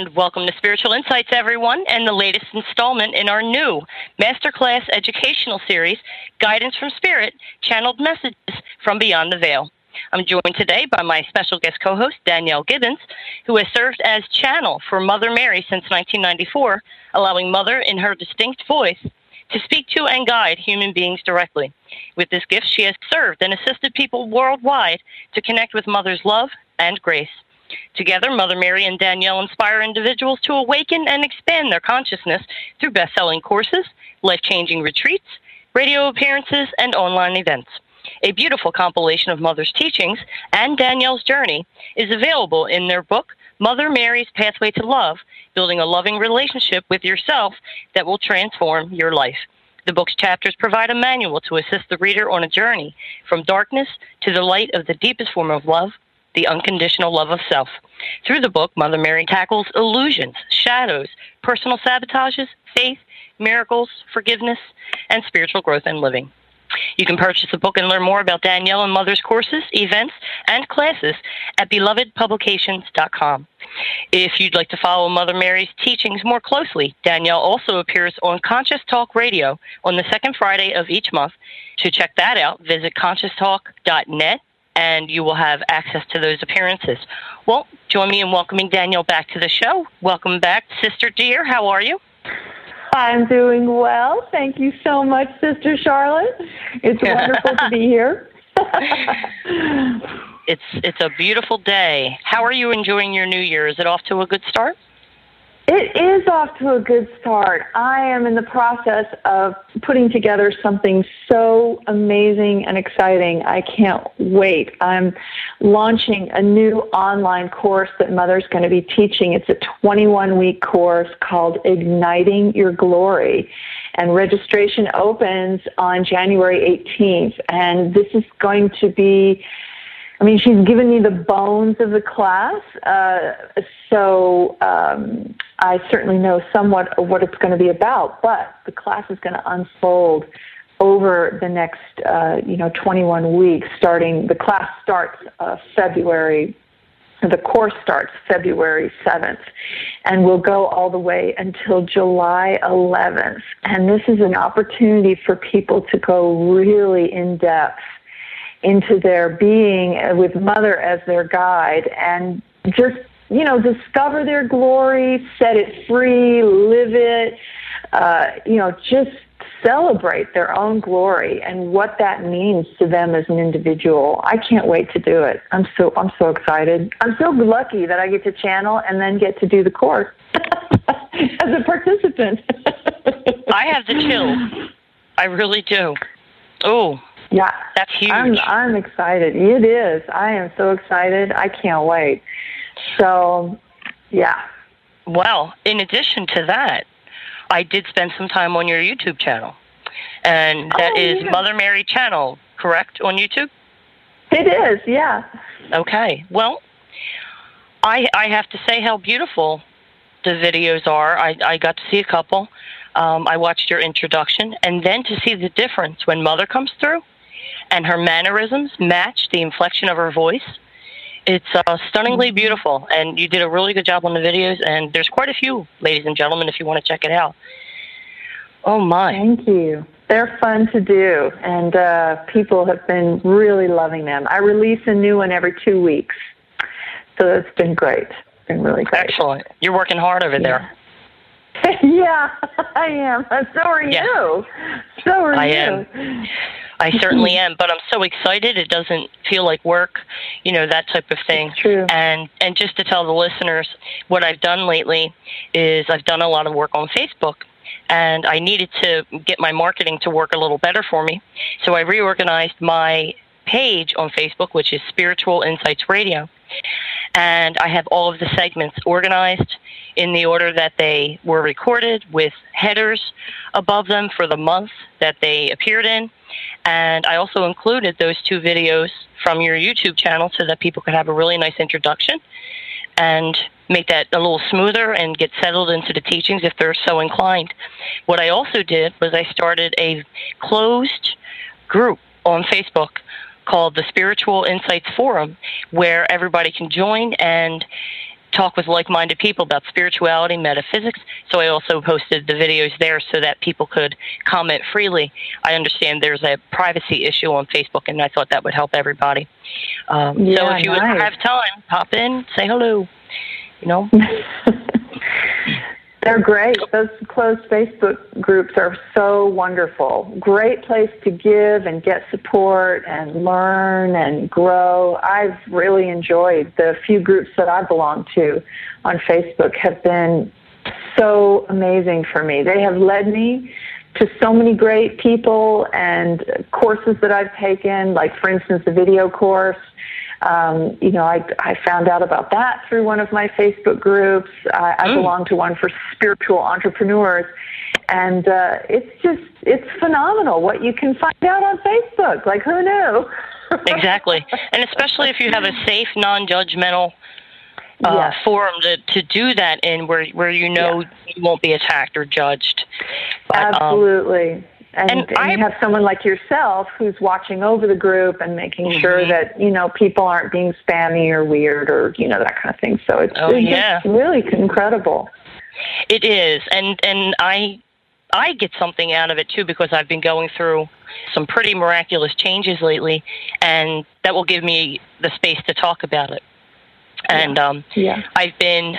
And welcome to Spiritual Insights, everyone, and the latest installment in our new Masterclass educational series, Guidance from Spirit Channeled Messages from Beyond the Veil. I'm joined today by my special guest co host, Danielle Gibbons, who has served as channel for Mother Mary since 1994, allowing Mother, in her distinct voice, to speak to and guide human beings directly. With this gift, she has served and assisted people worldwide to connect with Mother's love and grace. Together, Mother Mary and Danielle inspire individuals to awaken and expand their consciousness through best selling courses, life changing retreats, radio appearances, and online events. A beautiful compilation of Mother's teachings and Danielle's journey is available in their book, Mother Mary's Pathway to Love Building a Loving Relationship with Yourself That Will Transform Your Life. The book's chapters provide a manual to assist the reader on a journey from darkness to the light of the deepest form of love, the unconditional love of self. Through the book, Mother Mary tackles illusions, shadows, personal sabotages, faith, miracles, forgiveness, and spiritual growth and living. You can purchase the book and learn more about Danielle and Mother's courses, events, and classes at belovedpublications.com. If you'd like to follow Mother Mary's teachings more closely, Danielle also appears on Conscious Talk Radio on the second Friday of each month. To check that out, visit conscioustalk.net and you will have access to those appearances. Well, join me in welcoming Danielle back to the show. Welcome back, Sister Dear. How are you? I'm doing well. Thank you so much, Sister Charlotte. It's wonderful to be here. it's it's a beautiful day. How are you enjoying your new year? Is it off to a good start? It is off to a good start. I am in the process of putting together something so amazing and exciting. I can't wait. I'm launching a new online course that Mother's going to be teaching. It's a 21 week course called Igniting Your Glory. And registration opens on January 18th. And this is going to be I mean, she's given me the bones of the class, uh, so um, I certainly know somewhat of what it's going to be about. But the class is going to unfold over the next, uh, you know, 21 weeks. Starting, the class starts uh, February. The course starts February 7th and will go all the way until July 11th. And this is an opportunity for people to go really in depth into their being with Mother as their guide and just, you know, discover their glory, set it free, live it, uh, you know, just celebrate their own glory and what that means to them as an individual. I can't wait to do it. I'm so I'm so excited. I'm so lucky that I get to channel and then get to do the course as a participant. I have the chills. I really do. Oh, yeah, that's huge. I'm I'm excited. It is. I am so excited. I can't wait. So, yeah. Well, in addition to that, I did spend some time on your YouTube channel, and that oh, is yeah. Mother Mary Channel, correct, on YouTube? It is. Yeah. Okay. Well, I I have to say how beautiful the videos are. I I got to see a couple. Um, I watched your introduction, and then to see the difference when Mother comes through, and her mannerisms match the inflection of her voice. It's uh, stunningly Mm-hmm. beautiful, and you did a really good job on the videos. And there's quite a few, ladies and gentlemen, if you want to check it out. Oh my! Thank you. They're fun to do, and uh, people have been really loving them. I release a new one every two weeks, so it's been great. It's been really great. Excellent. You're working hard over there. yeah, I am. So are Yeah. you. So are I you. am. I mm-hmm. certainly am, but I'm so excited. It doesn't feel like work, you know, that type of thing. True. And and just to tell the listeners, what I've done lately is I've done a lot of work on Facebook, and I needed to get my marketing to work a little better for me. So I reorganized my page on Facebook, which is Spiritual Insights Radio, and I have all of the segments organized in the order that they were recorded with headers above them for the month that they appeared in. And I also included those two videos from your YouTube channel so that people could have a really nice introduction and make that a little smoother and get settled into the teachings if they're so inclined. What I also did was I started a closed group on Facebook called the Spiritual Insights Forum where everybody can join and talk with like-minded people about spirituality, metaphysics. So I also posted the videos there so that people could comment freely. I understand there's a privacy issue on Facebook, and I thought that would help everybody. Um, so if you nice. have time, pop in, say hello. You know, They're great. Those closed Facebook groups are so wonderful. Great place to give and get support and learn and grow. I've really enjoyed the few groups that I belong to on Facebook have been so amazing for me. They have led me to so many great people and courses that I've taken, like for instance the video course. Um, you know, I, I found out about that through one of my Facebook groups. I, I Mm. belong to one for spiritual entrepreneurs. And uh, it's just, it's phenomenal what you can find out on Facebook. Like, who knew? exactly, and especially if you have a safe, non-judgmental uh, Yes. forum to to do that in, where where you know you won't be attacked or judged. But, um, Absolutely. And, and and, I- you have someone like yourself who's watching over the group and making sure Mhm. that, you know, people aren't being spammy or weird or, you know, that kind of thing. So it's, Oh, it's yeah. really incredible. It is, and and I I get something out of it too because I've been going through some pretty miraculous changes lately, and that will give me the space to talk about it. And um, Yeah. I've been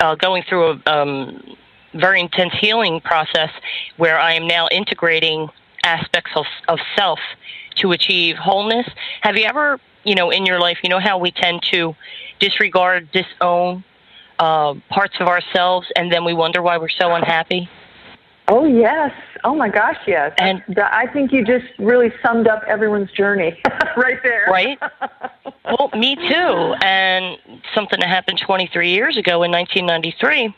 uh, going through a um, very intense healing process where I am now integrating aspects of, of self to achieve wholeness. Have you ever, you know, in your life, you know how we tend to disregard, disown uh, parts of ourselves, and then we wonder why we're so unhappy? Oh, yes. Oh, my gosh, yes. And- I think you just really summed up everyone's journey right there. Right? Well, me too. And something that happened 23 years ago in 1993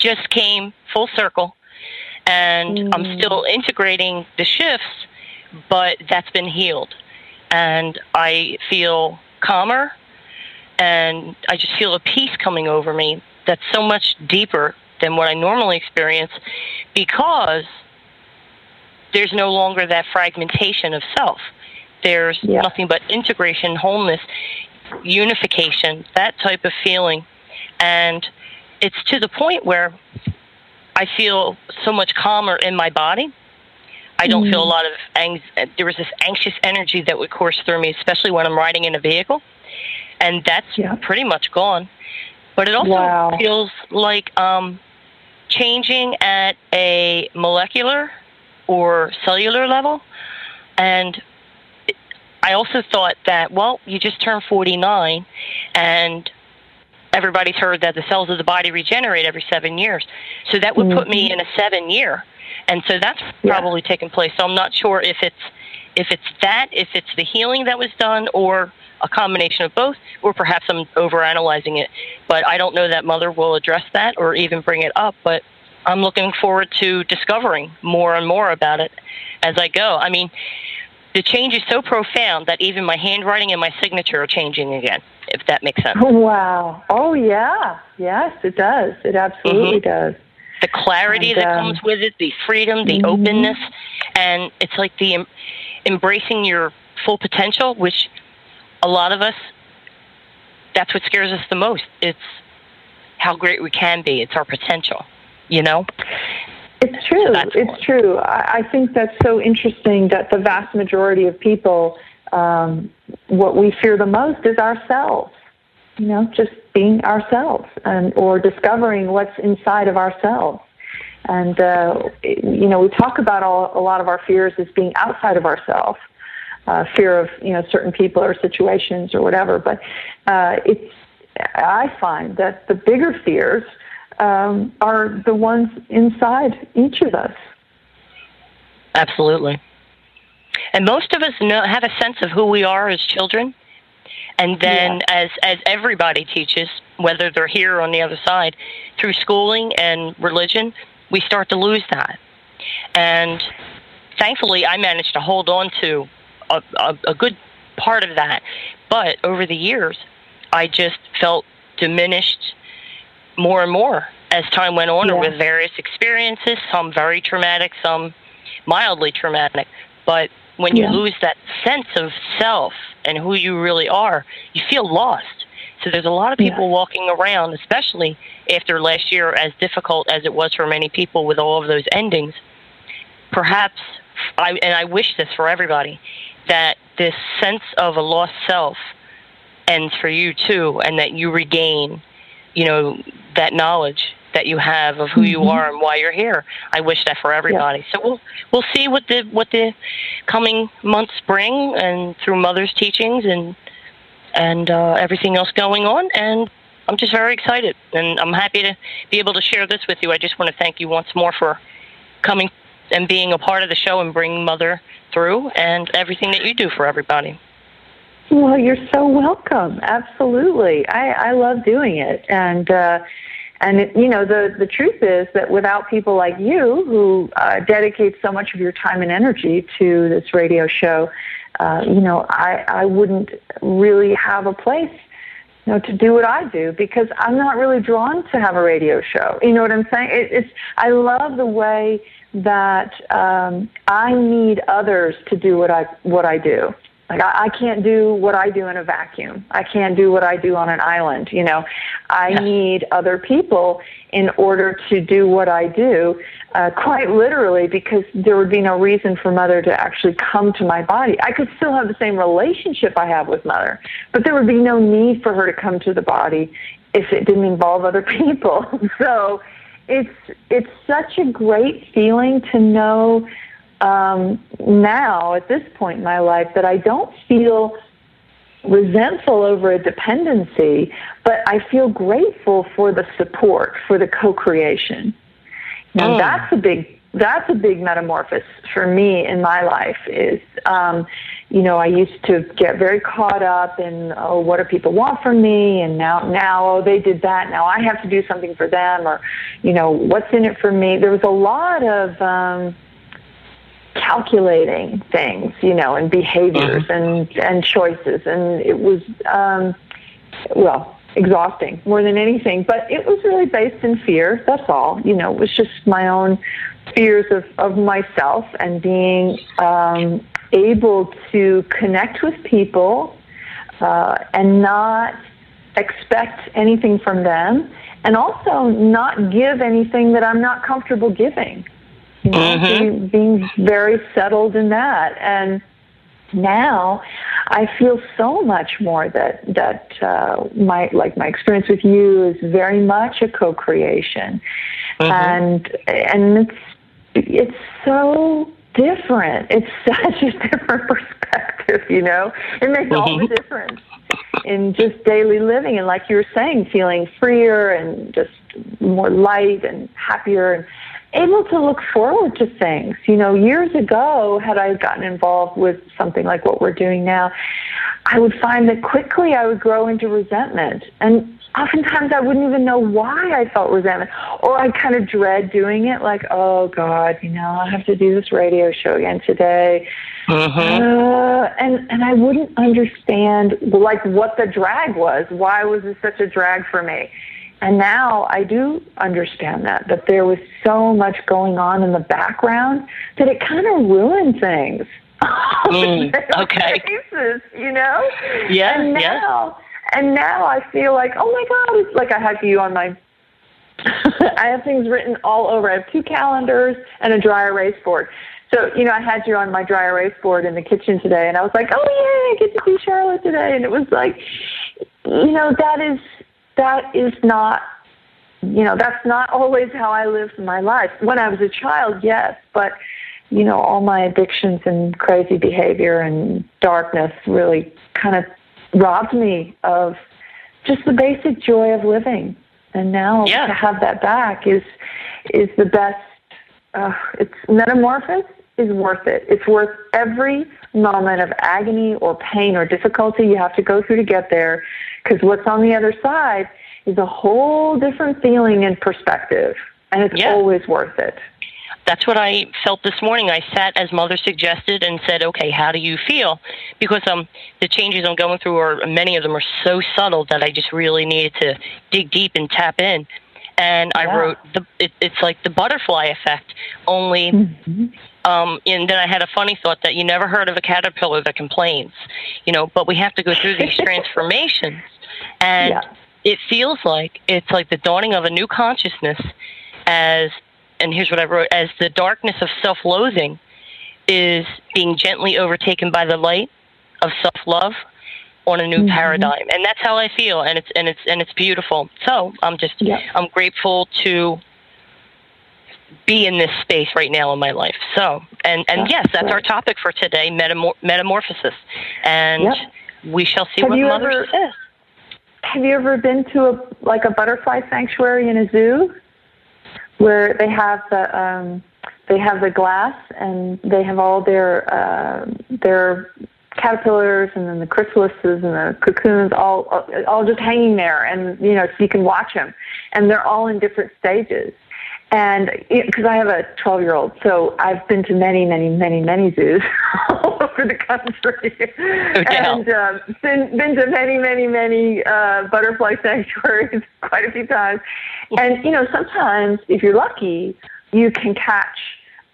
just came full circle. And I'm Mm. still integrating the shifts, but that's been healed. And I feel calmer and I just feel a peace coming over me that's so much deeper than what I normally experience because there's no longer that fragmentation of self. There's Yeah. nothing but integration, wholeness, unification, that type of feeling. And it's to the point where I feel so much calmer in my body. I don't feel a lot of ang- there was this anxious energy that would course through me, especially when I'm riding in a vehicle, and that's Yeah. pretty much gone. But it also Wow. feels like um, changing at a molecular or cellular level, and I also thought that well, you just turned 49, and everybody's heard that the cells of the body regenerate every seven years. So that would put me mm-hmm. in a seven year. And so that's Yeah. probably taken place. So I'm not sure if it's if it's that, if it's the healing that was done or a combination of both, or perhaps I'm overanalyzing it. But I don't know that mother will address that or even bring it up. But I'm looking forward to discovering more and more about it as I go. I mean, the change is so profound that even my handwriting and my signature are changing again. If that makes sense. Wow. Oh yeah. Yes, it does. It absolutely mm-hmm. does. The clarity and, that um, comes with it, the freedom, the mm-hmm. openness, and it's like the em- embracing your full potential, which a lot of us that's what scares us the most. It's how great we can be. It's our potential, you know? It's true. So it's true. I, think that's so interesting that the vast majority of people, um, what we fear the most is ourselves. You know, just being ourselves and or discovering what's inside of ourselves. And uh, you know, we talk about all, a lot of our fears as being outside of ourselves, uh, fear of you know certain people or situations or whatever. But uh, it's I find that the bigger fears um, are the ones inside each of us. Absolutely. And most of us know, have a sense of who we are as children. And then, yeah. as, as everybody teaches, whether they're here or on the other side, through schooling and religion, we start to lose that. And thankfully, I managed to hold on to a, a, a good part of that. But over the years, I just felt diminished more and more as time went on yeah. with various experiences, some very traumatic, some mildly traumatic. But when you yeah. lose that sense of self and who you really are, you feel lost. So there's a lot of people yeah. walking around, especially after last year, as difficult as it was for many people with all of those endings. Perhaps, I, and I wish this for everybody, that this sense of a lost self ends for you too, and that you regain, you know, that knowledge that you have of who mm-hmm. you are and why you're here. I wish that for everybody. Yeah. So we'll we'll see what the what the coming months bring, and through Mother's teachings and and uh, everything else going on. And I'm just very excited, and I'm happy to be able to share this with you. I just want to thank you once more for coming and being a part of the show and bringing Mother through, and everything that you do for everybody. Well, you're so welcome. Absolutely, I, I love doing it, and uh, and it, you know the the truth is that without people like you who uh, dedicate so much of your time and energy to this radio show, uh, you know I I wouldn't really have a place you know, to do what I do because I'm not really drawn to have a radio show. You know what I'm saying? It, it's I love the way that um, I need others to do what I what I do. Like I, I can't do what I do in a vacuum. I can't do what I do on an island. You know, I yeah. need other people in order to do what I do. Uh, quite literally, because there would be no reason for mother to actually come to my body. I could still have the same relationship I have with mother, but there would be no need for her to come to the body if it didn't involve other people. so it's it's such a great feeling to know um, now at this point in my life that I don't feel resentful over a dependency, but I feel grateful for the support, for the co-creation. And oh. that's a big that's a big metamorphosis for me in my life is um you know i used to get very caught up in oh what do people want from me and now now oh they did that now i have to do something for them or you know what's in it for me there was a lot of um calculating things, you know, and behaviors uh-huh. and and choices, and it was um, well exhausting more than anything. But it was really based in fear. That's all. You know, it was just my own fears of of myself and being um, able to connect with people uh, and not expect anything from them, and also not give anything that I'm not comfortable giving. You know, mm-hmm. being, being very settled in that. And now I feel so much more that that uh, my like my experience with you is very much a co-creation, mm-hmm. and and it's it's so different. It's such a different perspective, you know. It makes mm-hmm. all the mm-hmm. difference in just daily living and like you were saying, feeling freer and just more light and happier and able to look forward to things. You know, years ago, had I gotten involved with something like what we're doing now, I would find that quickly I would grow into resentment. And oftentimes I wouldn't even know why I felt resentment. Or I'd kind of dread doing it, like, oh God, you know, I have to do this radio show again today. Mm-hmm. Uh, and and I wouldn't understand like what the drag was. Why was this such a drag for me? And now I do understand that that there was so much going on in the background that it kind of ruined things. Mm, okay. Basis, you know. Yeah. And yeah. and now I feel like, oh my God, it's like I have you on my. I have things written all over. I have two calendars and a dry erase board. So, you know, I had you on my dry erase board in the kitchen today, and I was like, oh, yeah, I get to see Charlotte today. And it was like, you know, that is, that is not, you know, that's not always how I lived my life. When I was a child, yes, but, you know, all my addictions and crazy behavior and darkness really kind of robbed me of just the basic joy of living. And now Yeah. to have that back is, is the best uh, it's metamorphosis is worth it. It's worth every moment of agony or pain or difficulty you have to go through to get there because what's on the other side is a whole different feeling and perspective and it's Yeah. always worth it. That's what I felt this morning. I sat as mother suggested and said, "Okay, how do you feel?" Because um, the changes I'm going through are many of them are so subtle that I just really needed to dig deep and tap in. And I wrote the it, it's like the butterfly effect, only. Um, and then I had a funny thought that you never heard of a caterpillar that complains, you know. But we have to go through these transformations, and Yeah. it feels like it's like the dawning of a new consciousness as and here's what I wrote as the darkness of self-loathing is being gently overtaken by the light of self-love on a new paradigm and that's how I feel and it's and it's and it's beautiful so I'm just Yeah. I'm grateful to be in this space right now in my life. So and and That's yes that's our topic for today metamor- metamorphosis. And Yep. we shall see Have what mother ever- says Have you ever been to a like a butterfly sanctuary in a zoo? Where they have the um, they have the glass and they have all their uh, their caterpillars and then the chrysalises and the cocoons all all just hanging there. And you know you can watch them and they're all in different stages and because I have a 12 year old, so I've been to many, many, many, many zoos all over the country, and um, been been to many, many, many uh, butterfly sanctuaries quite a few times. And you know, sometimes if you're lucky, you can catch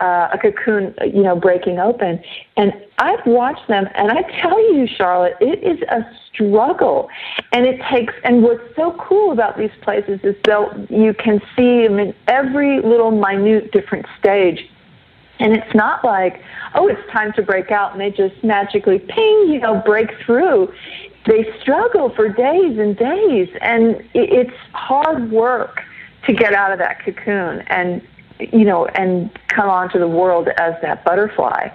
uh, a cocoon, you know, breaking open. And I've watched them, and I tell you, Charlotte, it is a struggle. And it takes, and what's so cool about these places is that you can see them in every little minute different stage. And it's not like, oh, it's time to break out, and they just magically ping, you know, break through. They struggle for days and days, and it's hard work to get out of that cocoon and you know and come onto the world as that butterfly.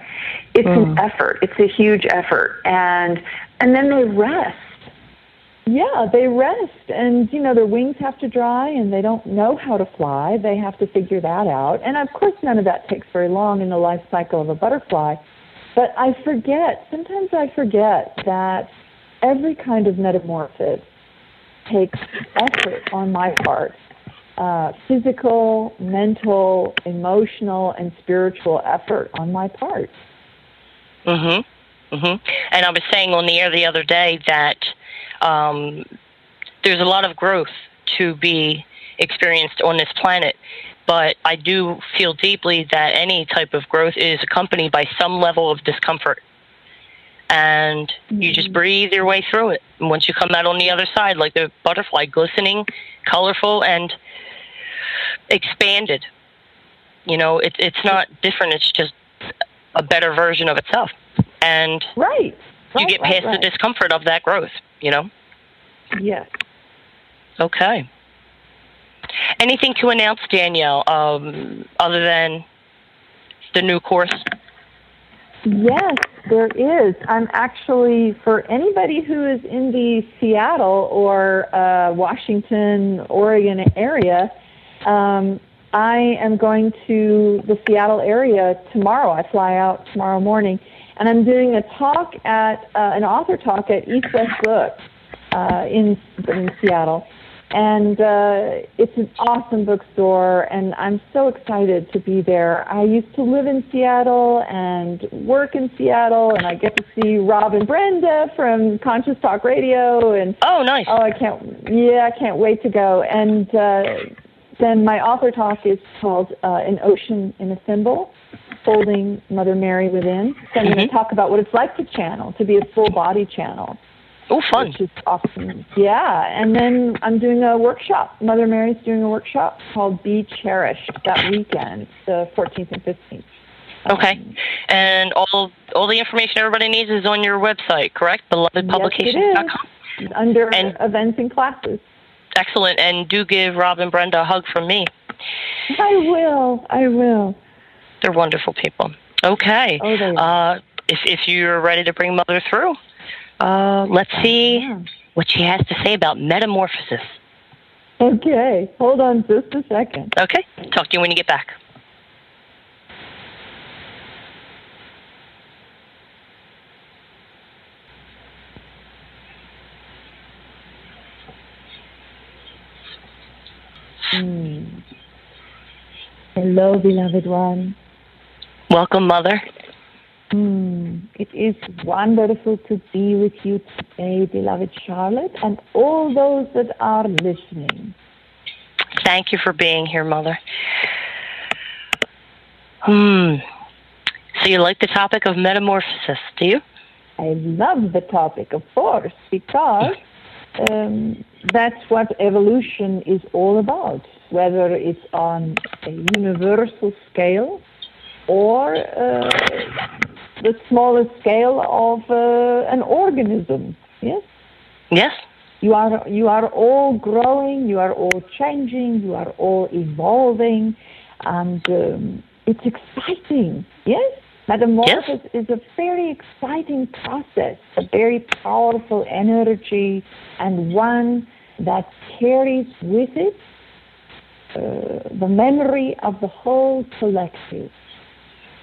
It's an mm. effort. It's a huge effort, and and then they rest. Yeah, they rest, and you know their wings have to dry, and they don't know how to fly. They have to figure that out, and of course, none of that takes very long in the life cycle of a butterfly. But I forget. Sometimes I forget that every kind of metamorphosis takes effort on my part, uh, physical, mental, emotional, and spiritual effort on my part. Mhm. Mhm. And I was saying on the air the other day that um, there's a lot of growth to be experienced on this planet, but I do feel deeply that any type of growth is accompanied by some level of discomfort. And you just breathe your way through it. And once you come out on the other side, like the butterfly, glistening, colorful, and expanded. You know, it, it's not different. It's just a better version of itself. And Right. you Right, get right, past right. the discomfort of that growth, you know? Yes. Okay. Anything to announce, Danielle, um, other than the new course? Yes, there is. I'm actually, for anybody who is in the Seattle or uh, Washington, Oregon area, um, I am going to the Seattle area tomorrow. I fly out tomorrow morning, and I'm doing a talk at uh, an author talk at East West Books uh, in in Seattle. and uh, it's an awesome bookstore, and I'm so excited to be there. I used to live in Seattle and work in Seattle, and I get to see Rob and Brenda from Conscious Talk Radio, and oh, nice. Oh, I can't. Yeah, I can't wait to go. And uh, then my author talk is called uh, "An Ocean in a Symbol Folding Mother Mary within. So I'm mm-hmm. going to talk about what it's like to channel, to be a full body channel. Oh, fun. Which is awesome. Yeah. And then I'm doing a workshop. Mother Mary's doing a workshop called Be Cherished that weekend, the 14th and 15th. Okay. Um, and all all the information everybody needs is on your website, correct? BelovedPublications.com. Yes, it is. Under and, events and classes. Excellent. And do give Rob and Brenda a hug from me. I will. I will. They're wonderful people. Okay. Oh, they are. Uh, if, if you're ready to bring Mother through, uh, let's see yeah. what she has to say about metamorphosis. Okay, hold on just a second. Okay, talk to you when you get back. Mm. Hello, beloved one. Welcome, Mother. Mm, it is wonderful to be with you today, beloved Charlotte, and all those that are listening. Thank you for being here, Mother. Hmm. So you like the topic of metamorphosis, do you? I love the topic, of course, because um, that's what evolution is all about, whether it's on a universal scale or uh, the smallest scale of uh, an organism. Yes. Yes. You are you are all growing. You are all changing. You are all evolving, and um, it's exciting. Yes. Metamorphosis yes. is a very exciting process, a very powerful energy, and one that carries with it uh, the memory of the whole collective.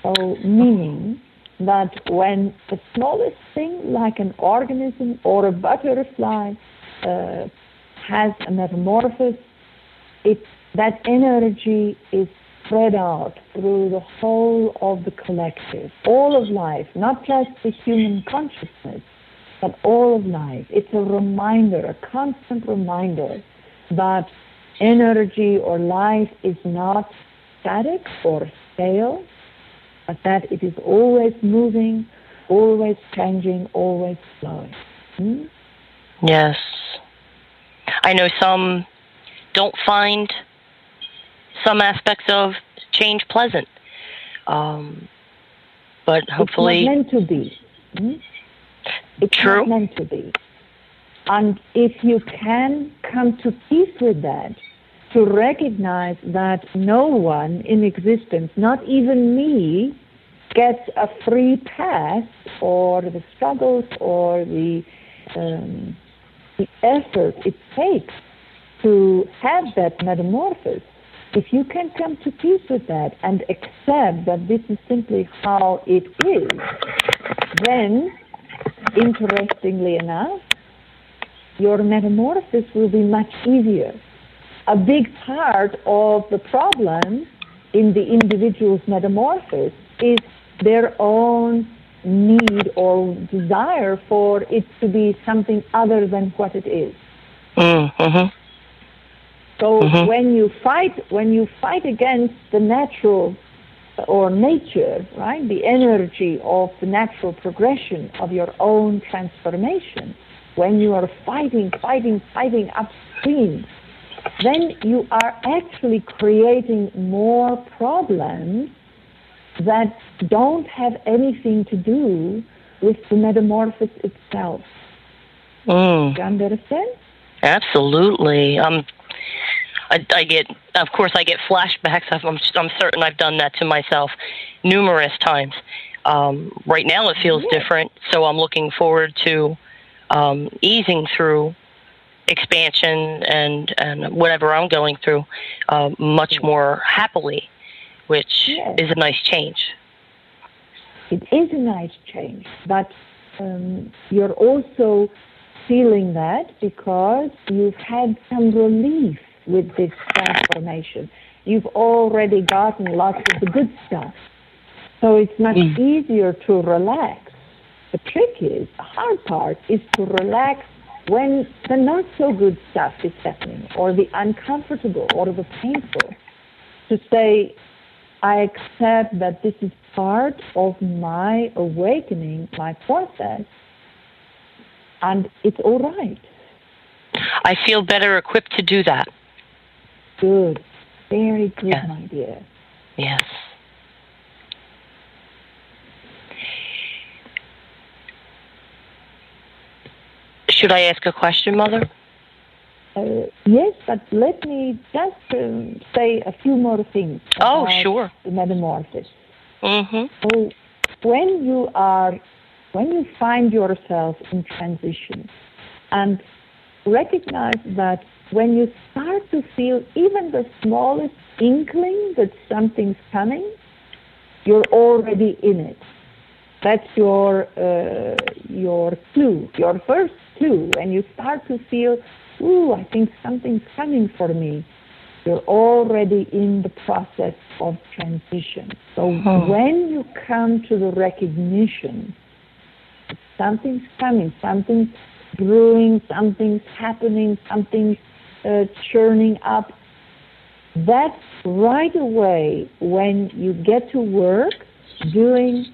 So, meaning that when the smallest thing, like an organism or a butterfly, uh, has a metamorphosis, it, that energy is spread out through the whole of the collective, all of life, not just the human consciousness, but all of life. It's a reminder, a constant reminder that energy or life is not static or stale, but that it is always moving, always changing, always flowing. Hmm? Yes. I know some don't find some aspects of change pleasant. Um, but hopefully. It's not meant to be. Hmm? It's True. not meant to be. And if you can come to peace with that, to recognize that no one in existence, not even me, gets a free pass or the struggles or the, um, the effort it takes to have that metamorphosis. If you can come to peace with that and accept that this is simply how it is, then, interestingly enough, your metamorphosis will be much easier a big part of the problem in the individual's metamorphosis is their own need or desire for it to be something other than what it is. Mm-hmm. So mm-hmm. when you fight, when you fight against the natural or nature, right, the energy of the natural progression of your own transformation, when you are fighting, fighting, fighting upstream then you are actually creating more problems that don't have anything to do with the metamorphosis itself. Mm. Do you understand? Absolutely. Um, I, I get, of course, I get flashbacks. I'm, I'm certain I've done that to myself numerous times. Um, right now, it feels yeah. different, so I'm looking forward to um, easing through expansion and and whatever I'm going through uh, much more happily, which yes. is a nice change. It is a nice change, but um, you're also feeling that because you've had some relief with this transformation. You've already gotten lots of the good stuff. So it's much mm. easier to relax. The trick is, the hard part is to relax when the not so good stuff is happening, or the uncomfortable, or the painful. To say, I accept that this is part of my awakening, my process, and it's all right. I feel better equipped to do that. Good. Very good yeah. dear. Yes. Should I ask a question, Mother? Uh, yes, but let me just um, say a few more things. Oh, sure. The metamorphosis. Mm-hmm. So, when you are, when you find yourself in transition, and recognize that when you start to feel even the smallest inkling that something's coming, you're already in it. That's your uh, your clue, your first clue. When you start to feel, ooh, I think something's coming for me, you're already in the process of transition. So hmm. when you come to the recognition, something's coming, something's brewing, something's happening, something's uh, churning up. That's right away when you get to work doing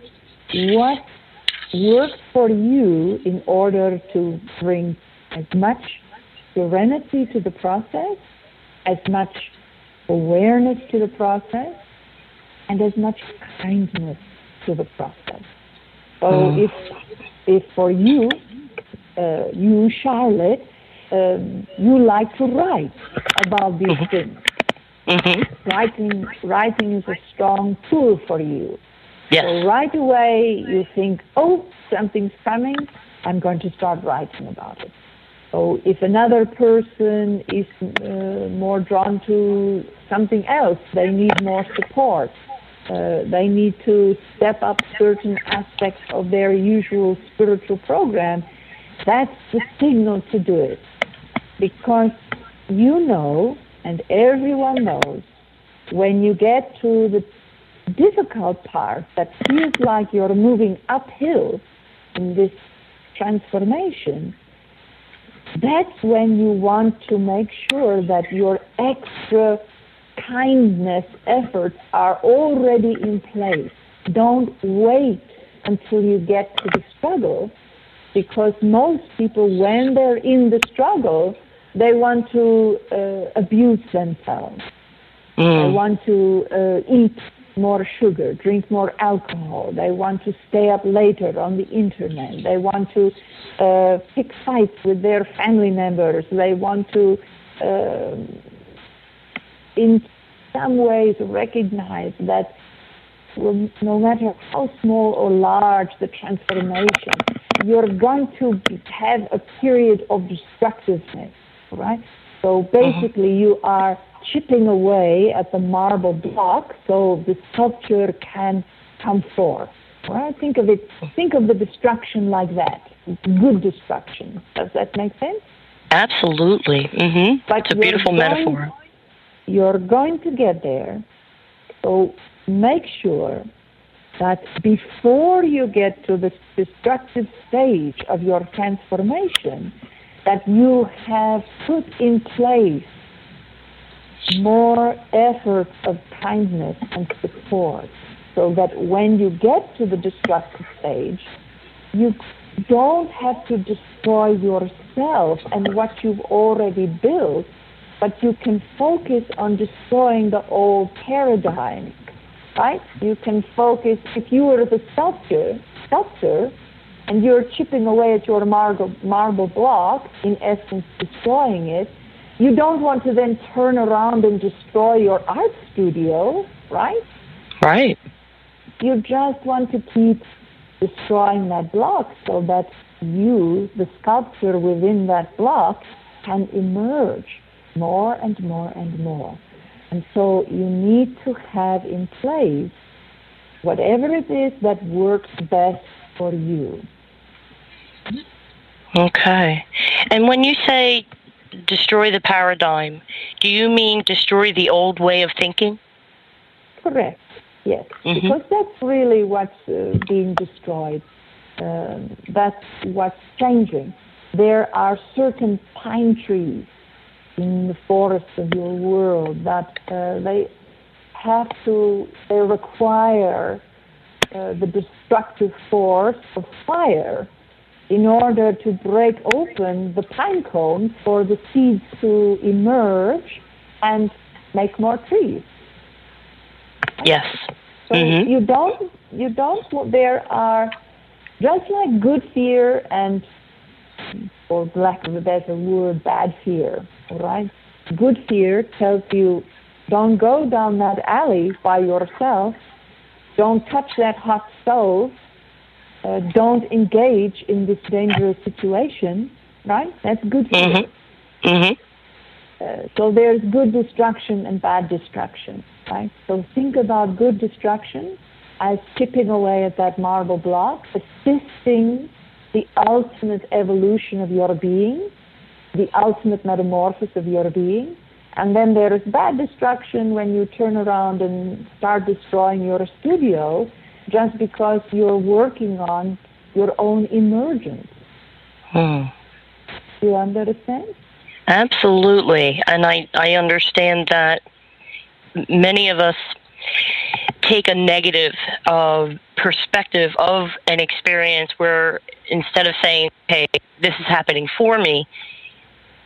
what works for you in order to bring as much serenity to the process, as much awareness to the process, and as much kindness to the process. So mm. if if for you, uh, you Charlotte, um, you like to write about these mm-hmm. things. Mm-hmm. Writing, writing is a strong tool for you. Yes. So right away you think, oh, something's coming. I'm going to start writing about it. So if another person is uh, more drawn to something else, they need more support. Uh, they need to step up certain aspects of their usual spiritual program. That's the signal to do it because you know, and everyone knows, when you get to the difficult part that feels like you're moving uphill in this transformation, that's when you want to make sure that your extra kindness efforts are already in place. Don't wait until you get to the struggle because most people, when they're in the struggle, they want to uh, abuse themselves. Mm. They want to uh, eat more sugar, drink more alcohol. They want to stay up later on the internet. They want to uh, pick fights with their family members. They want to, uh, in some ways, recognize that no matter how small or large the transformation, you're going to have a period of destructiveness right? So basically, uh-huh. you are chipping away at the marble block so the sculpture can come forth. Right? Think of it. Think of the destruction like that. Good destruction. Does that make sense? Absolutely. Mm-hmm. But it's a beautiful going, metaphor. You're going to get there. So make sure that before you get to the destructive stage of your transformation, that you have put in place more efforts of kindness and support so that when you get to the destructive stage, you don't have to destroy yourself and what you've already built, but you can focus on destroying the old paradigm, right? You can focus, if you were the sculptor, sculptor, and you're chipping away at your marble, marble block, in essence destroying it, you don't want to then turn around and destroy your art studio, right? Right. You just want to keep destroying that block so that you, the sculpture within that block, can emerge more and more and more. And so you need to have in place whatever it is that works best for you. Okay. And when you say destroy the paradigm, do you mean destroy the old way of thinking? Correct. Yes, mm-hmm. because that's really what's uh, being destroyed. Um, that's what's changing. There are certain pine trees in the forests of your world that uh, they have to, they require uh, the destructive force of fire in order to break open the pine cones for the seeds to emerge and make more trees. Yes. So mm-hmm. you don't you don't there are just like good fear and for lack of a better word, bad fear. All right? Good fear tells you don't go down that alley by yourself. Don't touch that hot stove. Uh, don't engage in this dangerous situation. Right? That's good fear. Mm-hmm. Mm-hmm. Uh, so there's good destruction and bad destruction, right? So think about good destruction as chipping away at that marble block, assisting the ultimate evolution of your being, the ultimate metamorphosis of your being. And then there is bad destruction when you turn around and start destroying your studio just because you're working on your own emergence. Hmm. Do you understand? Absolutely. And I, I understand that many of us take a negative uh, perspective of an experience where instead of saying, hey, this is happening for me,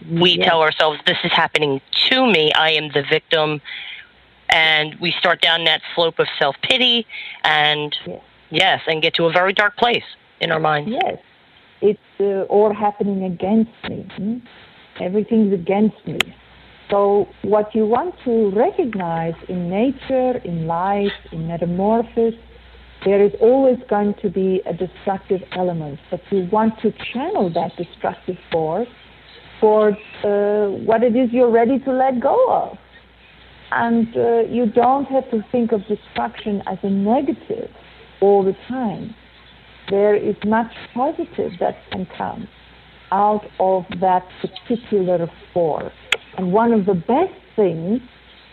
we yes. tell ourselves, this is happening to me. I am the victim. And we start down that slope of self pity and, yes. yes. and get to a very dark place in our minds. Yes. It's uh, all happening against me. Hmm? Everything's against me. So, what you want to recognize in nature, in life, in metamorphosis, there is always going to be a destructive element, but you want to channel that destructive force for uh, what it is you're ready to let go of. And uh, you don't have to think of destruction as a negative all the time. There is much positive that can come out of that particular force. And one of the best things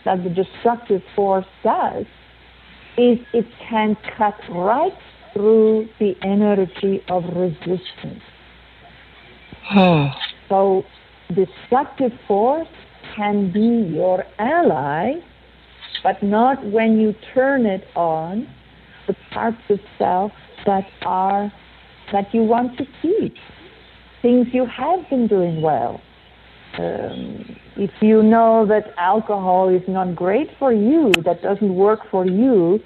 that the destructive force does is it can cut right through the energy of resistance. Hmm. So, destructive force can be your ally, but not when you turn it on the parts of self that are that you want to keep things you have been doing well. Um, if you know that alcohol is not great for you, that doesn't work for you,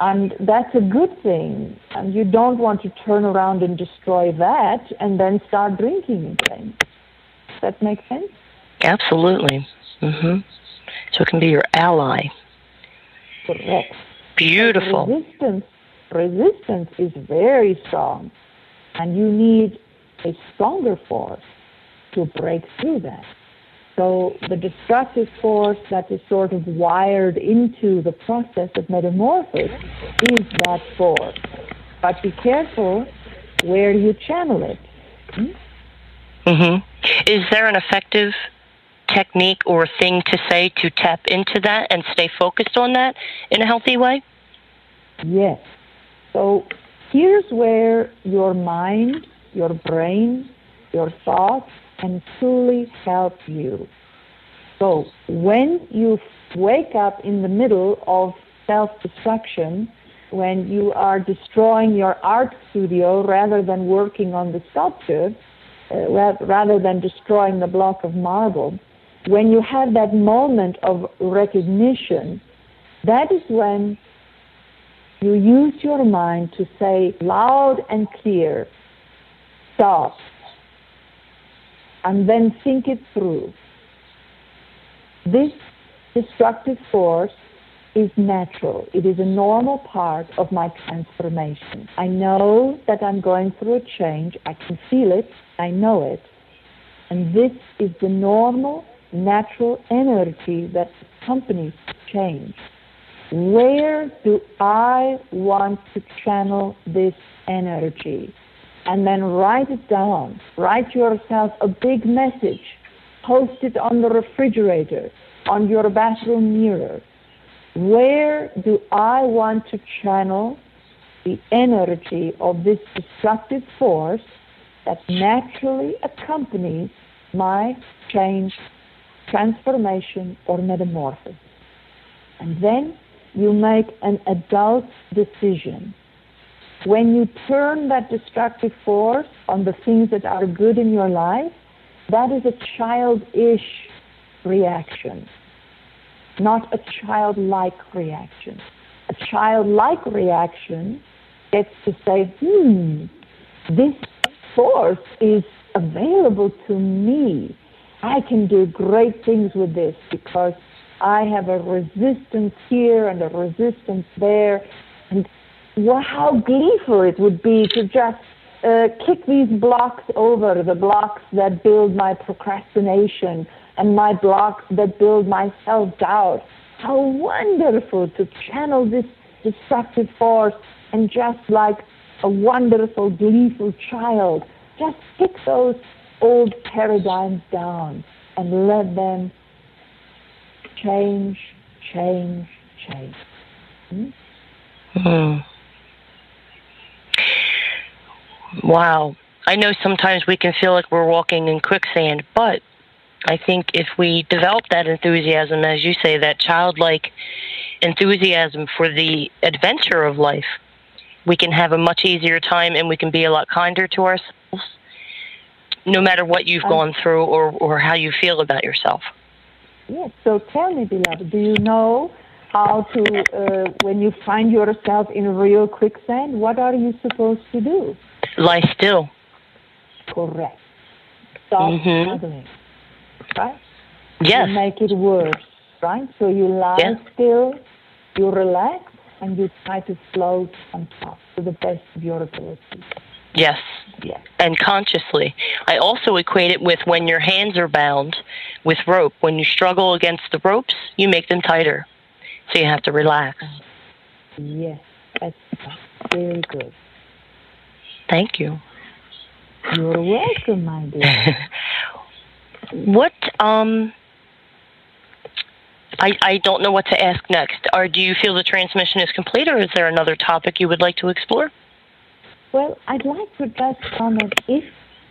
and that's a good thing, and you don't want to turn around and destroy that and then start drinking again. Does that make sense? Absolutely. hmm So it can be your ally. Correct. Beautiful. Resistance, resistance is very strong, and you need a stronger force to break through that. So the destructive force that is sort of wired into the process of metamorphosis is that force. But be careful where you channel it. Hmm? Mm-hmm. Is there an effective technique or thing to say to tap into that and stay focused on that in a healthy way? Yes. So here's where your mind your brain, your thoughts, and truly help you. So when you wake up in the middle of self destruction, when you are destroying your art studio rather than working on the sculpture, uh, rather than destroying the block of marble, when you have that moment of recognition, that is when you use your mind to say loud and clear, stop and then think it through. This destructive force is natural. It is a normal part of my transformation. I know that I'm going through a change. I can feel it. I know it. And this is the normal, natural energy that accompanies change. Where do I want to channel this energy? And then write it down. Write yourself a big message. Post it on the refrigerator, on your bathroom mirror. Where do I want to channel the energy of this destructive force that naturally accompanies my change, transformation, or metamorphosis? And then you make an adult decision. When you turn that destructive force on the things that are good in your life, that is a childish reaction, not a childlike reaction. A childlike reaction gets to say, hmm, this force is available to me. I can do great things with this because I have a resistance here and a resistance there. And well, how gleeful it would be to just uh, kick these blocks over, the blocks that build my procrastination and my blocks that build my self doubt. How wonderful to channel this destructive force and just like a wonderful, gleeful child, just kick those old paradigms down and let them change, change, change. Hmm? Hmm. Wow. I know sometimes we can feel like we're walking in quicksand, but I think if we develop that enthusiasm, as you say, that childlike enthusiasm for the adventure of life, we can have a much easier time and we can be a lot kinder to ourselves, no matter what you've gone through or, or how you feel about yourself. Yes. So tell me, beloved, do you know how to, uh, when you find yourself in real quicksand, what are you supposed to do? Lie still. Correct. Stop Mhm. struggling. Right? Yes. You make it worse, right? So you lie Yeah. still, you relax, and you try to float on top to the best of your ability. Yes. Yes. And consciously. I also equate it with when your hands are bound with rope. When you struggle against the ropes, you make them tighter. So you have to relax. Yes. That's very good. Thank you. You're welcome, my dear. what um I, I don't know what to ask next. Or do you feel the transmission is complete, or is there another topic you would like to explore? Well, I'd like to just comment, if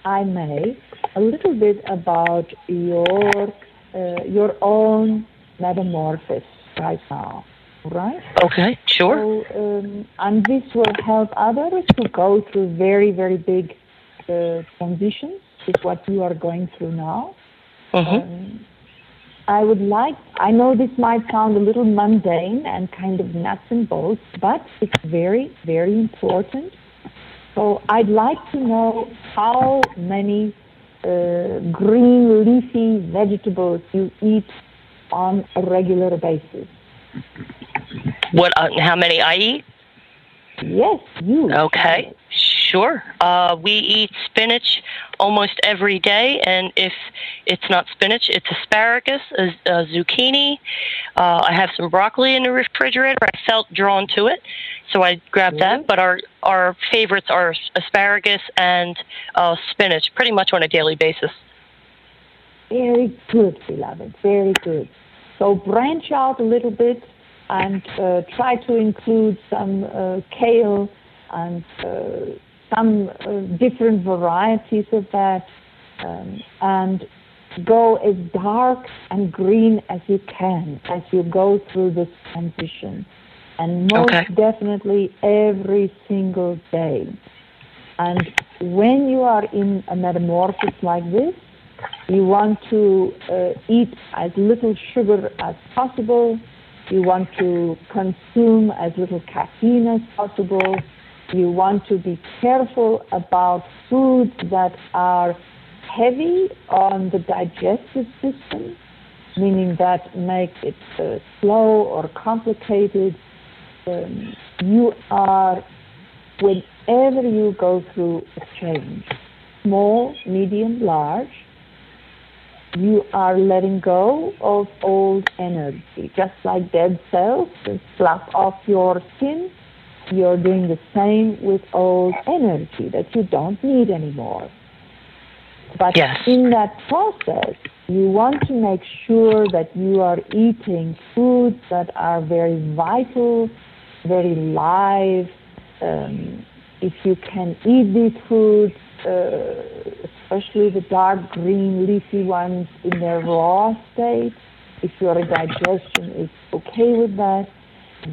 I may, a little bit about your uh, your own metamorphosis right now, right? Okay, sure. So, um, and this will help others to go through very, very big uh, transitions, is what you are going through now. Mhm. Um, I would like, I know this might sound a little mundane and kind of nuts and bolts, but it's very, very important. So I'd like to know how many uh, green leafy vegetables you eat on a regular basis. What? Uh, how many I eat? Yes, you. Okay, sure. Uh, we eat spinach almost every day, and if it's not spinach, it's asparagus, a, a zucchini. Uh, I have some broccoli in the refrigerator. I felt drawn to it, so I grabbed that. But our our favorites are asparagus and uh, spinach, pretty much on a daily basis. Very good, beloved. Very good. So branch out a little bit and uh, try to include some uh, kale and uh, some uh, different varieties of that, um, and go as dark and green as you can as you go through this transition, and most Okay. definitely every single day. And when you are in a metamorphosis like this, you want to uh, eat as little sugar as possible. You want to consume as little caffeine as possible. You want to be careful about foods that are heavy on the digestive system, meaning that make it uh, slow or complicated. Um, you are, whenever you go through a change, small, medium, large, you are letting go of old energy, just like dead cells that slough off your skin. you're doing the same with old energy that you don't need anymore. But yes. in that process, you want to make sure that you are eating foods that are very vital, very live. Um, if you can eat these foods, uh, especially the dark green leafy ones in their raw state, if your digestion is okay with that,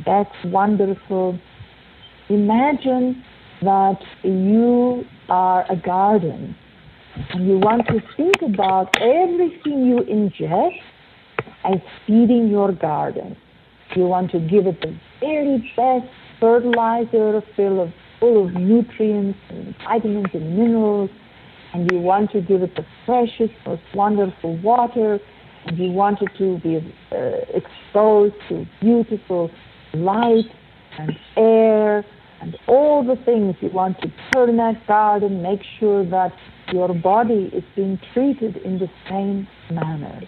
that's wonderful. Imagine that you are a garden and you want to think about everything you ingest as feeding your garden. You want to give it the very best fertilizer full of, full of nutrients and vitamins and minerals, and you want to give it the freshest, most wonderful water, and you want it to be uh, exposed to beautiful light and air and all the things you want to turn that garden, make sure that your body is being treated in the same manner.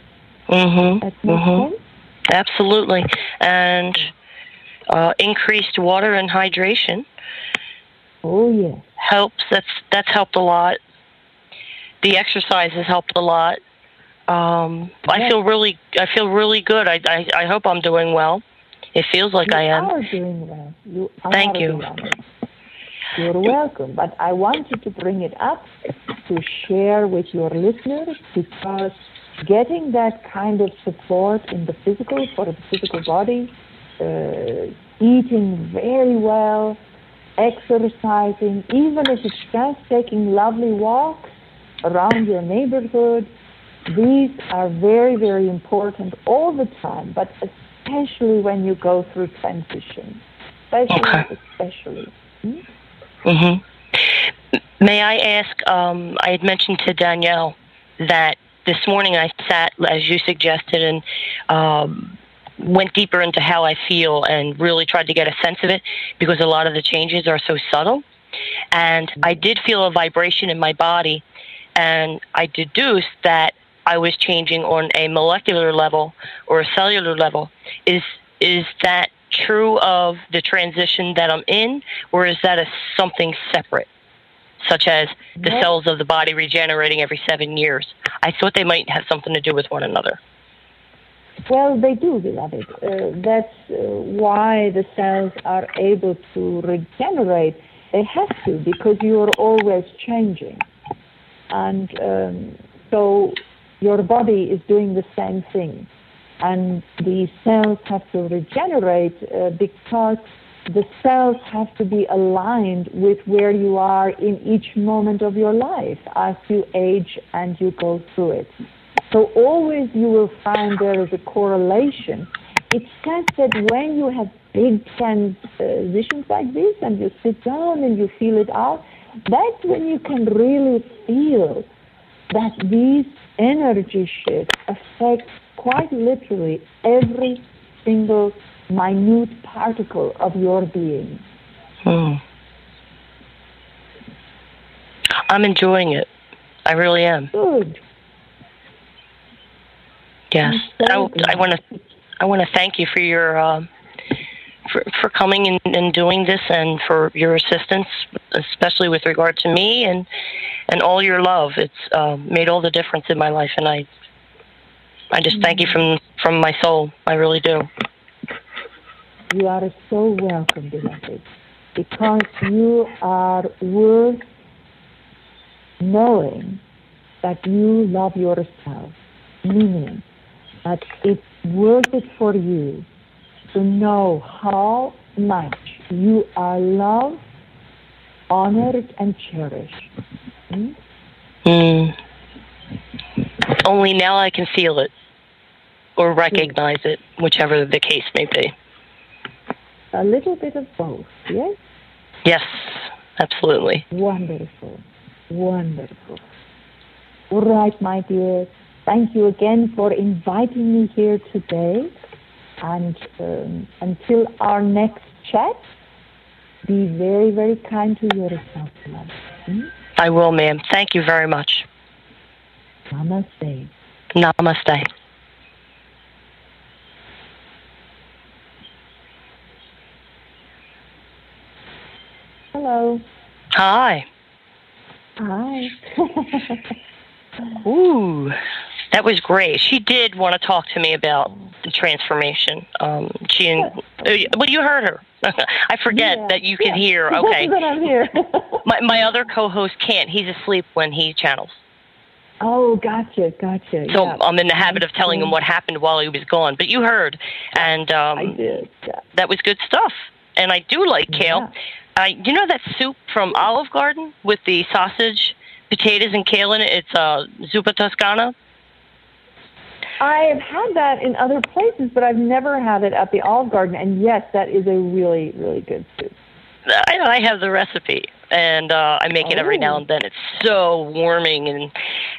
Mm-hmm. Mm-hmm. Absolutely. And uh, increased water and hydration. Oh yeah. Helps. That's that's helped a lot. The exercise has helped a lot. Um, I feel really I feel really good. I, I I hope I'm doing well. It feels like you I am. are doing well. You are Thank you. well. You're welcome. But I wanted to bring it up to share with your listeners because getting that kind of support in the physical, for the physical body, uh, eating very well, exercising, even if it's just taking lovely walks around your neighborhood, these are very, very important all the time, but especially when you go through transition. Especially, Okay. especially. Hmm? hmm May I ask? Um, I had mentioned to Danielle that this morning I sat, as you suggested, and um, went deeper into how I feel and really tried to get a sense of it because a lot of the changes are so subtle. And I did feel a vibration in my body, and I deduced that I was changing on a molecular level or a cellular level. Is is that true of the transition that I'm in, or is that a something separate, such as the cells of the body regenerating every seven years? I thought they might have something to do with one another. Well, they do, beloved. Uh, that's uh, why the cells are able to regenerate. They have to because you are always changing. And um, so your body is doing the same thing. And the cells have to regenerate uh, because the cells have to be aligned with where you are in each moment of your life as you age and you go through it. So always you will find there is a correlation. It says that when you have big transitions like this and you sit down and you feel it out, that's when you can really feel that these energy shifts affect quite literally every single minute particle of your being. Hmm. I'm enjoying it. I really am. Good. Yes. I. I want to. I want to thank you for your. um for, for coming and, and doing this and for your assistance, especially with regard to me and and all your love. It's um, made all the difference in my life, and I I just thank you from from my soul. I really do. You are so welcome, beloved, because you are worth knowing that you love yourself, meaning that it's worth it for you to know how much you are loved, honored, and cherished. Hmm? Mm. Only now I can feel it or recognize it, whichever the case may be. A little bit of both, yes? Yes, absolutely. Wonderful. Wonderful. All right, my dear. Thank you again for inviting me here today. And um, until our next chat, be very, very kind to yourself, love. Hmm? I will, ma'am. Thank you very much. Namaste. Namaste. Hello. Hi. Hi. Ooh, that was great. She did want to talk to me about the transformation. Um, she, uh, well, you heard her. I forget Yeah. that you can Yeah. hear. Okay, that I'm here. my my other co-host can't. He's asleep when he channels. oh, gotcha, gotcha. So yeah. I'm in the habit of telling him what happened while he was gone. But you heard, and um, I did. Yeah. that was good stuff. And I do like kale. Uh, you know that soup from Olive Garden with the sausage, potatoes, and kale in it? It's uh, zuppa toscana. I have had that in other places, but I've never had it at the Olive Garden. And yes, that is a really, really good soup. I, I have the recipe, and uh, I make it every Oh. now and then. It's so warming, and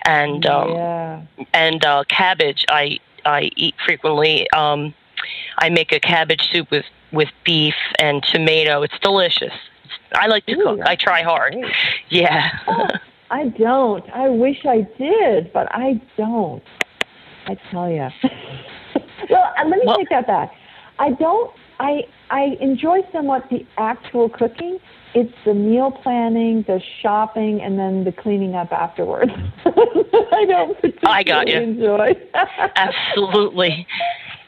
and um, yeah. and uh, cabbage I I eat frequently. Um, I make a cabbage soup with with beef and tomato. It's delicious. I like to Ooh, cook. I try hard. great. Yeah. Oh, I don't. I wish I did, but I don't. I tell you. well, uh, let me Well- take that back. I don't. I I enjoy somewhat the actual cooking. It's the meal planning, the shopping, and then the cleaning up afterwards. I don't particularly I got you. enjoy. Absolutely.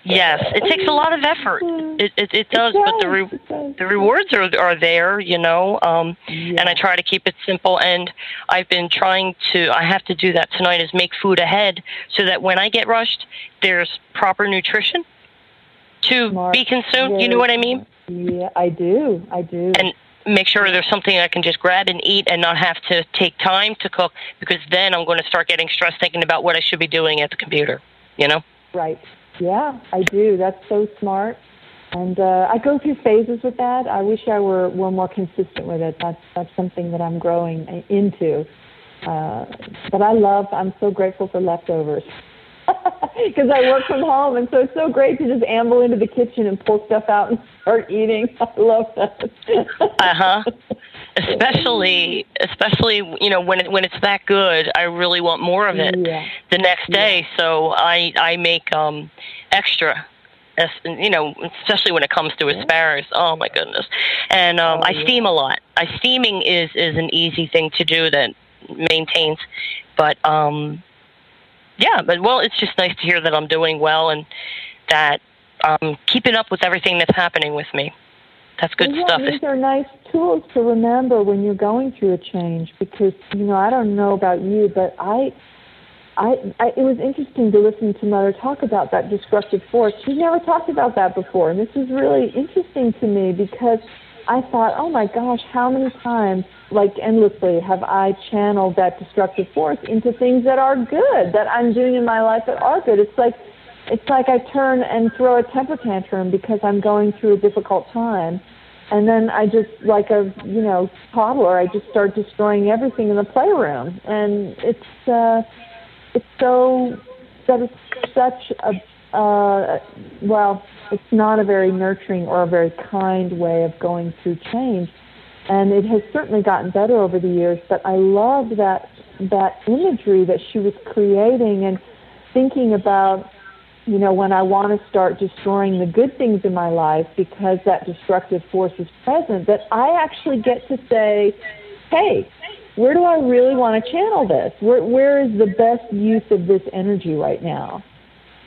Yes, it takes a lot of effort. It it, it does, but the re- does. the rewards are are there, you know. Um, and I try to keep it simple. And I've been trying to. I have to do that tonight. Is make food ahead so that when I get rushed, there's proper nutrition to Smart. be consumed. You know what I mean? Yeah, I do. I do. And make sure there's something I can just grab and eat and not have to take time to cook because then I'm going to start getting stressed thinking about what I should be doing at the computer. You know? Right. Yeah, I do. That's so smart. And uh, I go through phases with that. I wish I were were more consistent with it. That's that's something that I'm growing into. Uh, but I love. I'm so grateful for leftovers because I work from home, and so it's so great to just amble into the kitchen and pull stuff out and start eating. I love that. Uh huh. especially, especially you know when it, when it's that good, I really want more of it Yeah. the next day. So I I make um extra. As, you know, especially when it comes to asparagus. Oh my goodness! And um, Oh, I yeah. steam a lot. I steaming is is an easy thing to do that maintains, but um, yeah. But well, it's just nice to hear that I'm doing well and that I'm keeping up with everything that's happening with me. That's good yeah, stuff. These are nice tools to remember when you're going through a change because you know I don't know about you, but I, I, I it was interesting to listen to Mother talk about that destructive force. She's never talked about that before, and this is really interesting to me because I thought, oh my gosh, how many times, like endlessly, have I channeled that destructive force into things that are good that I'm doing in my life that are good. It's like it's like I turn and throw a temper tantrum because I'm going through a difficult time. And then I just, like a, you know, toddler, I just start destroying everything in the playroom. And it's, uh, it's so, that is such a, uh, well, it's not a very nurturing or a very kind way of going through change. And it has certainly gotten better over the years, but I love that, that imagery that she was creating and thinking about you know, when I want to start destroying the good things in my life because that destructive force is present, that I actually get to say, hey, where do I really want to channel this? Where, where is the best use of this energy right now?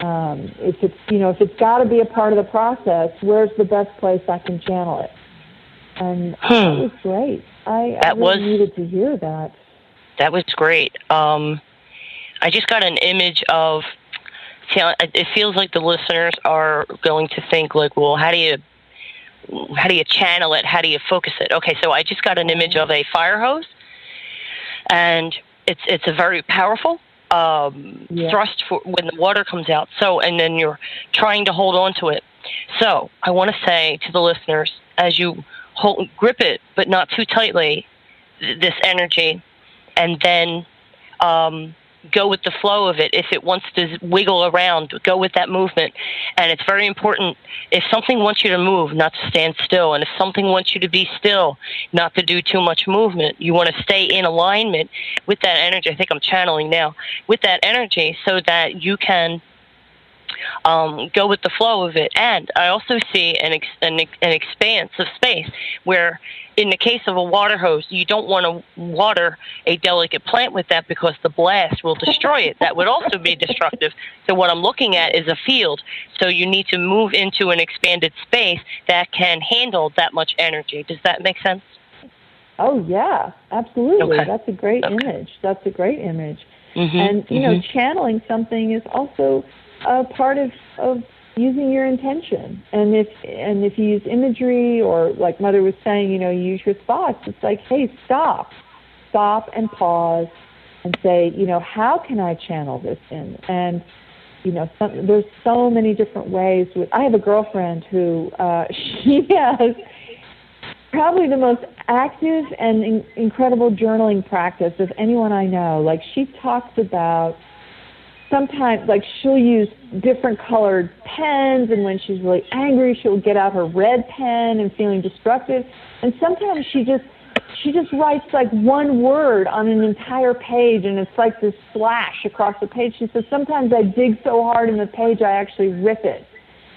Um, if it's, you know, if it's got to be a part of the process, where's the best place I can channel it? And that Hmm. was great. I, I That really was- needed to hear that. That was great. Um, I just got an image of. It feels like the listeners are going to think like, well, how do you, how do you channel it? How do you focus it? Okay, so I just got an image of a fire hose, and it's it's a very powerful um, Yeah. thrust for when the water comes out. So, and then you're trying to hold on to it. So, I want to say to the listeners, as you hold, grip it, but not too tightly, th- this energy, and then um, go with the flow of it. If it wants to wiggle around, go with that movement. And it's very important. If something wants you to move, not to stand still. And if something wants you to be still, not to do too much movement. You want to stay in alignment with that energy. I think I'm channeling now with that energy so that you can um, go with the flow of it. And I also see an, ex- an, an expanse of space where, in the case of a water hose, you don't want to water a delicate plant with that because the blast will destroy it. That would also be destructive. So, what I'm looking at is a field. So, you need to move into an expanded space that can handle that much energy. Does that make sense? Oh, yeah, absolutely. Okay. That's a great Okay. image. That's a great image. Mm-hmm. and you know mhm. channeling something is also a part of of using your intention. And if and if you use imagery or like mother was saying you know you use your thoughts it's like hey stop. Stop and pause and say you know how can i channel this in? And you know some, there's so many different ways. With i have a girlfriend who uh she has probably the most active and in- incredible journaling practice of anyone I know. Like she talks about sometimes like she'll use different colored pens and when she's really angry she'll get out her red pen and feeling destructive. And sometimes she just she just writes like one word on an entire page and it's like this slash across the page. She says sometimes i dig so hard in the page i actually rip it.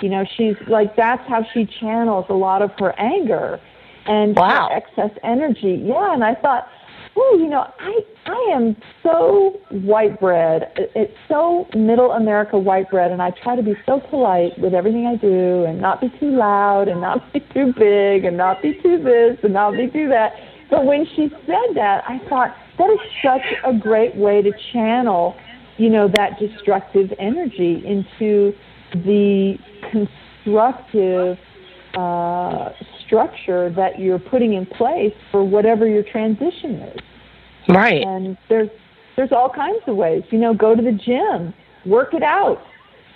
You know she's like that's how she channels a lot of her anger and Wow. excess energy. Yeah and i thought oh you know i i am so white bread. It's so middle america white bread and i try to be so polite with everything i do and not be too loud and not be too big and not be too this and not be too that. But when she said that i thought that is such a great way to channel you know that destructive energy into the constructive uh, structure that you're putting in place for whatever your transition is. right. And there's there's all kinds of ways. You know, go to the gym, work it out.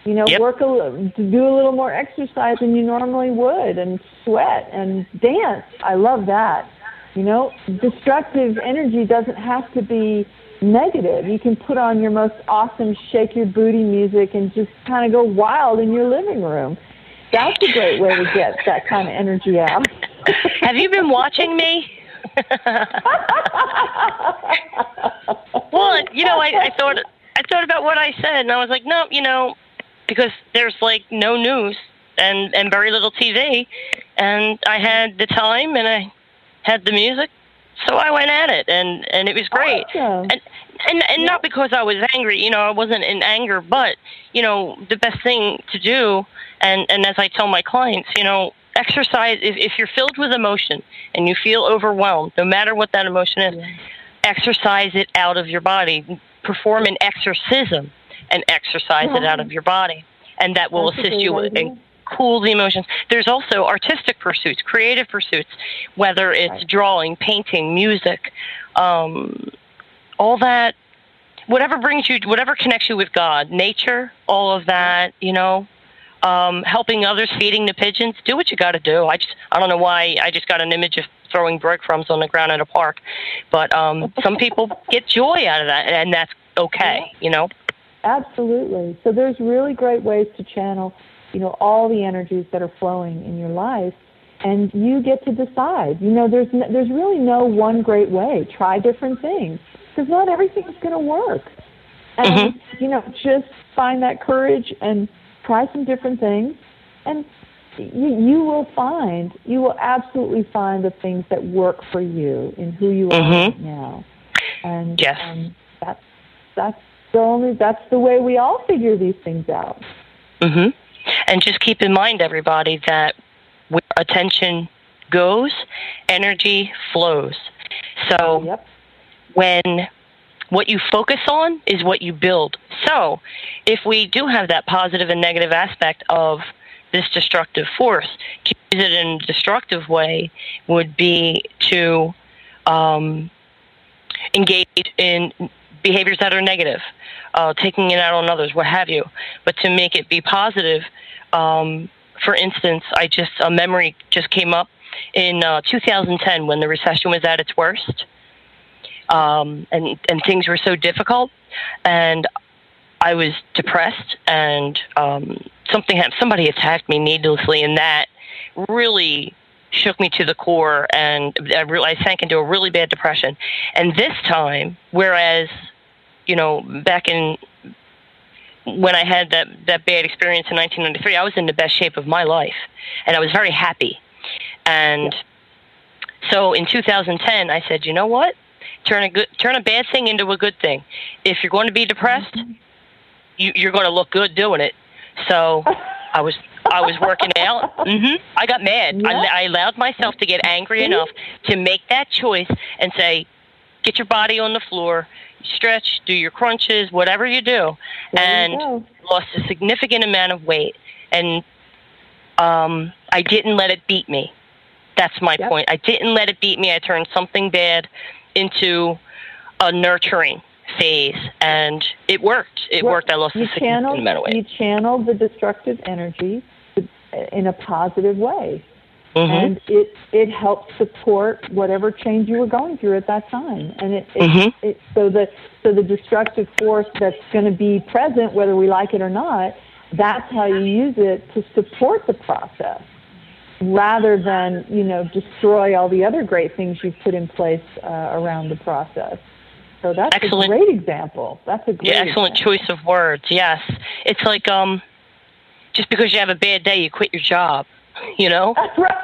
You know, Yep. work a do a little more exercise than you normally would, and sweat and dance. I love that. You know, destructive energy doesn't have to be negative. You can put on your most awesome shake your booty music and just kind of go wild in your living room. That's a great way to get that kind of energy out. Have you been watching me? well, you know, I, I thought I thought about what I said, and I was like, no, you know, because there's like no news and and very little TV, and I had the time and I had the music, so I went at it, and and it was great. Awesome. And and and not because I was angry, you know, I wasn't in anger, but you know, the best thing to do, and and as I tell my clients, you know, exercise. If, if you're filled with emotion and you feel overwhelmed, no matter what that emotion is, exercise it out of your body. Perform an exorcism and exercise it out of your body, and that will That's assist you and cool the emotions. There's also artistic pursuits, creative pursuits, whether it's drawing, painting, music, um, all that. Whatever brings you, whatever connects you with God, nature, all of that, you know, um, helping others, feeding the pigeons. Do what you got to do. I just, I don't know why. I just got an image of throwing breadcrumbs on the ground at a park, but um, some people get joy out of that, and that's okay. You know. Absolutely. So there's really great ways to channel, you know, all the energies that are flowing in your life, and you get to decide. You know, there's n- there's really no one great way. Try different things because not everything's going to work. And Mhm. you know, just find that courage and try some different things, and you, you will find you will absolutely find the things that work for you in who you are Mhm. right now. And Yes. um, that's that's the only that's the way we all figure these things out. Mm-hmm. And just keep in mind, everybody, that where attention goes, energy flows. So Yep. when what you focus on is what you build. So if we do have that positive and negative aspect of this destructive force, to use it in a destructive way would be to um, engage in behaviors that are negative, uh, taking it out on others, what have you. But to make it be positive, um, for instance, I just a memory just came up in uh, 2010 when the recession was at its worst, um, and and things were so difficult, and I was depressed, and um, something happened. Somebody attacked me needlessly, and that really shook me to the core, and I, re- I sank into a really bad depression. And this time, whereas you know back in when I had that that bad experience in 1993, I was in the best shape of my life, and I was very happy. And so in 2010, I said, you know what? Turn a good turn a bad thing into a good thing. If you're going to be depressed, you, you're going to look good doing it. So I was I was working out. hmm I got mad. Yeah. I, I allowed myself to get angry enough to make that choice and say, get your body on the floor, stretch, do your crunches, whatever you do, There and go. lost a significant amount of weight. And um, I didn't let it beat me. That's my Yep. point. I didn't let it beat me. I turned something bad into a nurturing phase, and it worked. It Well, worked. I lost you channeled, amount of weight. You channeled the destructive energy in a positive way, Mhm. and it it helped support whatever change you were going through at that time. And it, it, Mhm. it so the so the destructive force that's going to be present, whether we like it or not, that's how you use it to support the process, rather than you know destroy all the other great things you've put in place uh, around the process. So that's Excellent. a great example. That's a great Yeah, excellent example. choice of words. Yes, it's like um, just because you have a bad day, you quit your job. You know, That's right,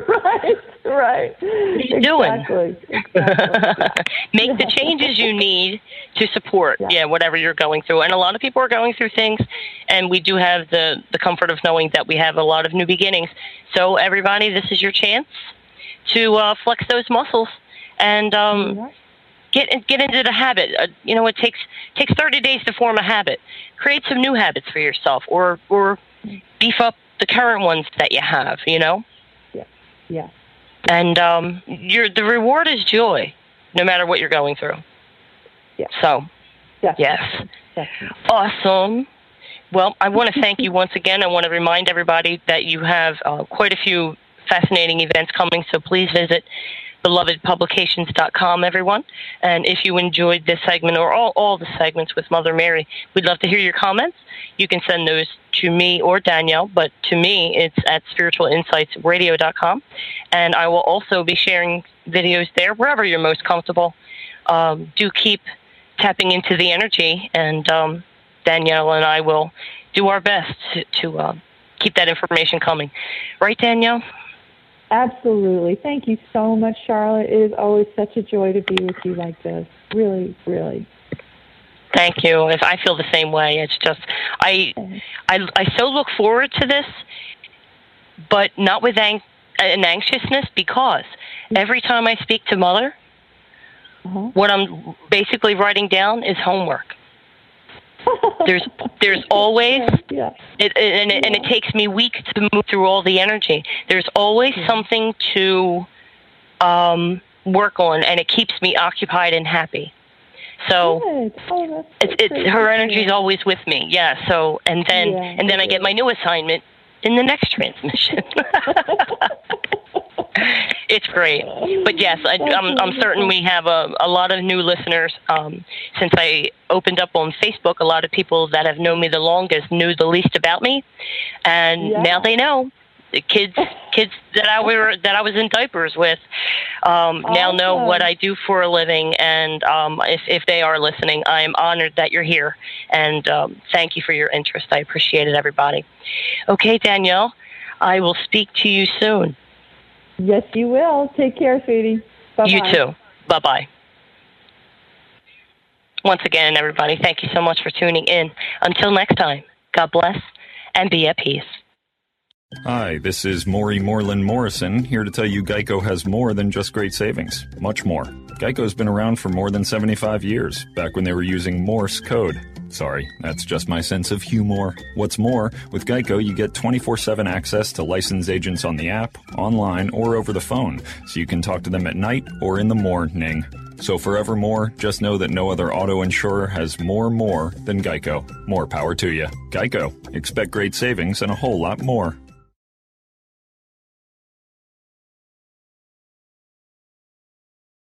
right. What are you doing? Exactly. exactly. make the changes you need to support Yeah. yeah whatever you're going through. And a lot of people are going through things, and we do have the the comfort of knowing that we have a lot of new beginnings. So everybody, this is your chance to uh, flex those muscles and um, Right. get get into the habit. Uh, you know, it takes takes 30 days to form a habit. Create some new habits for yourself, or or beef up the current ones that you have. You know, Yeah. and um, your the reward is joy, no matter what you're going through. Yeah. So Definitely. yes, Definitely. awesome. Well, I want to thank you once again. I want to remind everybody that you have uh, quite a few fascinating events coming, so please visit belovedpublications.com, everyone. And if you enjoyed this segment or all, all the segments with Mother Mary, we'd love to hear your comments. You can send those to me or Danielle, but to me, it's at spiritualinsightsradio.com. And I will also be sharing videos there wherever you're most comfortable. Um, do keep tapping into the energy, and um, Danielle and I will do our best to, to uh, keep that information coming. Right, Danielle? Absolutely. Thank you so much, Charlotte. It is always such a joy to be with you like this. Really, really. Thank you. If I feel the same way, it's just I, I, I so look forward to this, but not with ang- an anxiousness because every time I speak to Mother, Uh-huh. what I'm basically writing down is homework. There's there's always yeah. it, and, it, and it takes me weeks to move through all the energy. There's always something to um, work on, and it keeps me occupied and happy. So Oh, it's, it's her to energy is always with me. Yeah. So and then Yeah, and then I get my new assignment in the next transmission. it's great. But yes, I, I'm, I'm certain we have a, a lot of new listeners. Um, since I opened up on Facebook, a lot of people that have known me the longest knew the least about me, and Yeah. now they know. The kids, kids that I were that I was in diapers with, um, now know what I do for a living, and um, if if they are listening, I am honored that you're here, and um, thank you for your interest. I appreciate it, everybody. Okay, Danielle, I will speak to you soon. Yes, you will. Take care, sweetie. Bye-bye. You too. Bye bye. Once again, everybody, thank you so much for tuning in. Until next time, God bless and be at peace. Hi, this is Maury Moreland Morrison, here to tell you Geico has more than just great savings. Much more. Geico's been around for more than 75 years, back when they were using Morse code. Sorry, that's just my sense of humor. What's more, with Geico, you get 24 7 access to licensed agents on the app, online, or over the phone, so you can talk to them at night or in the morning. So, forevermore, just know that no other auto insurer has more more than Geico. More power to you. Geico. Expect great savings and a whole lot more.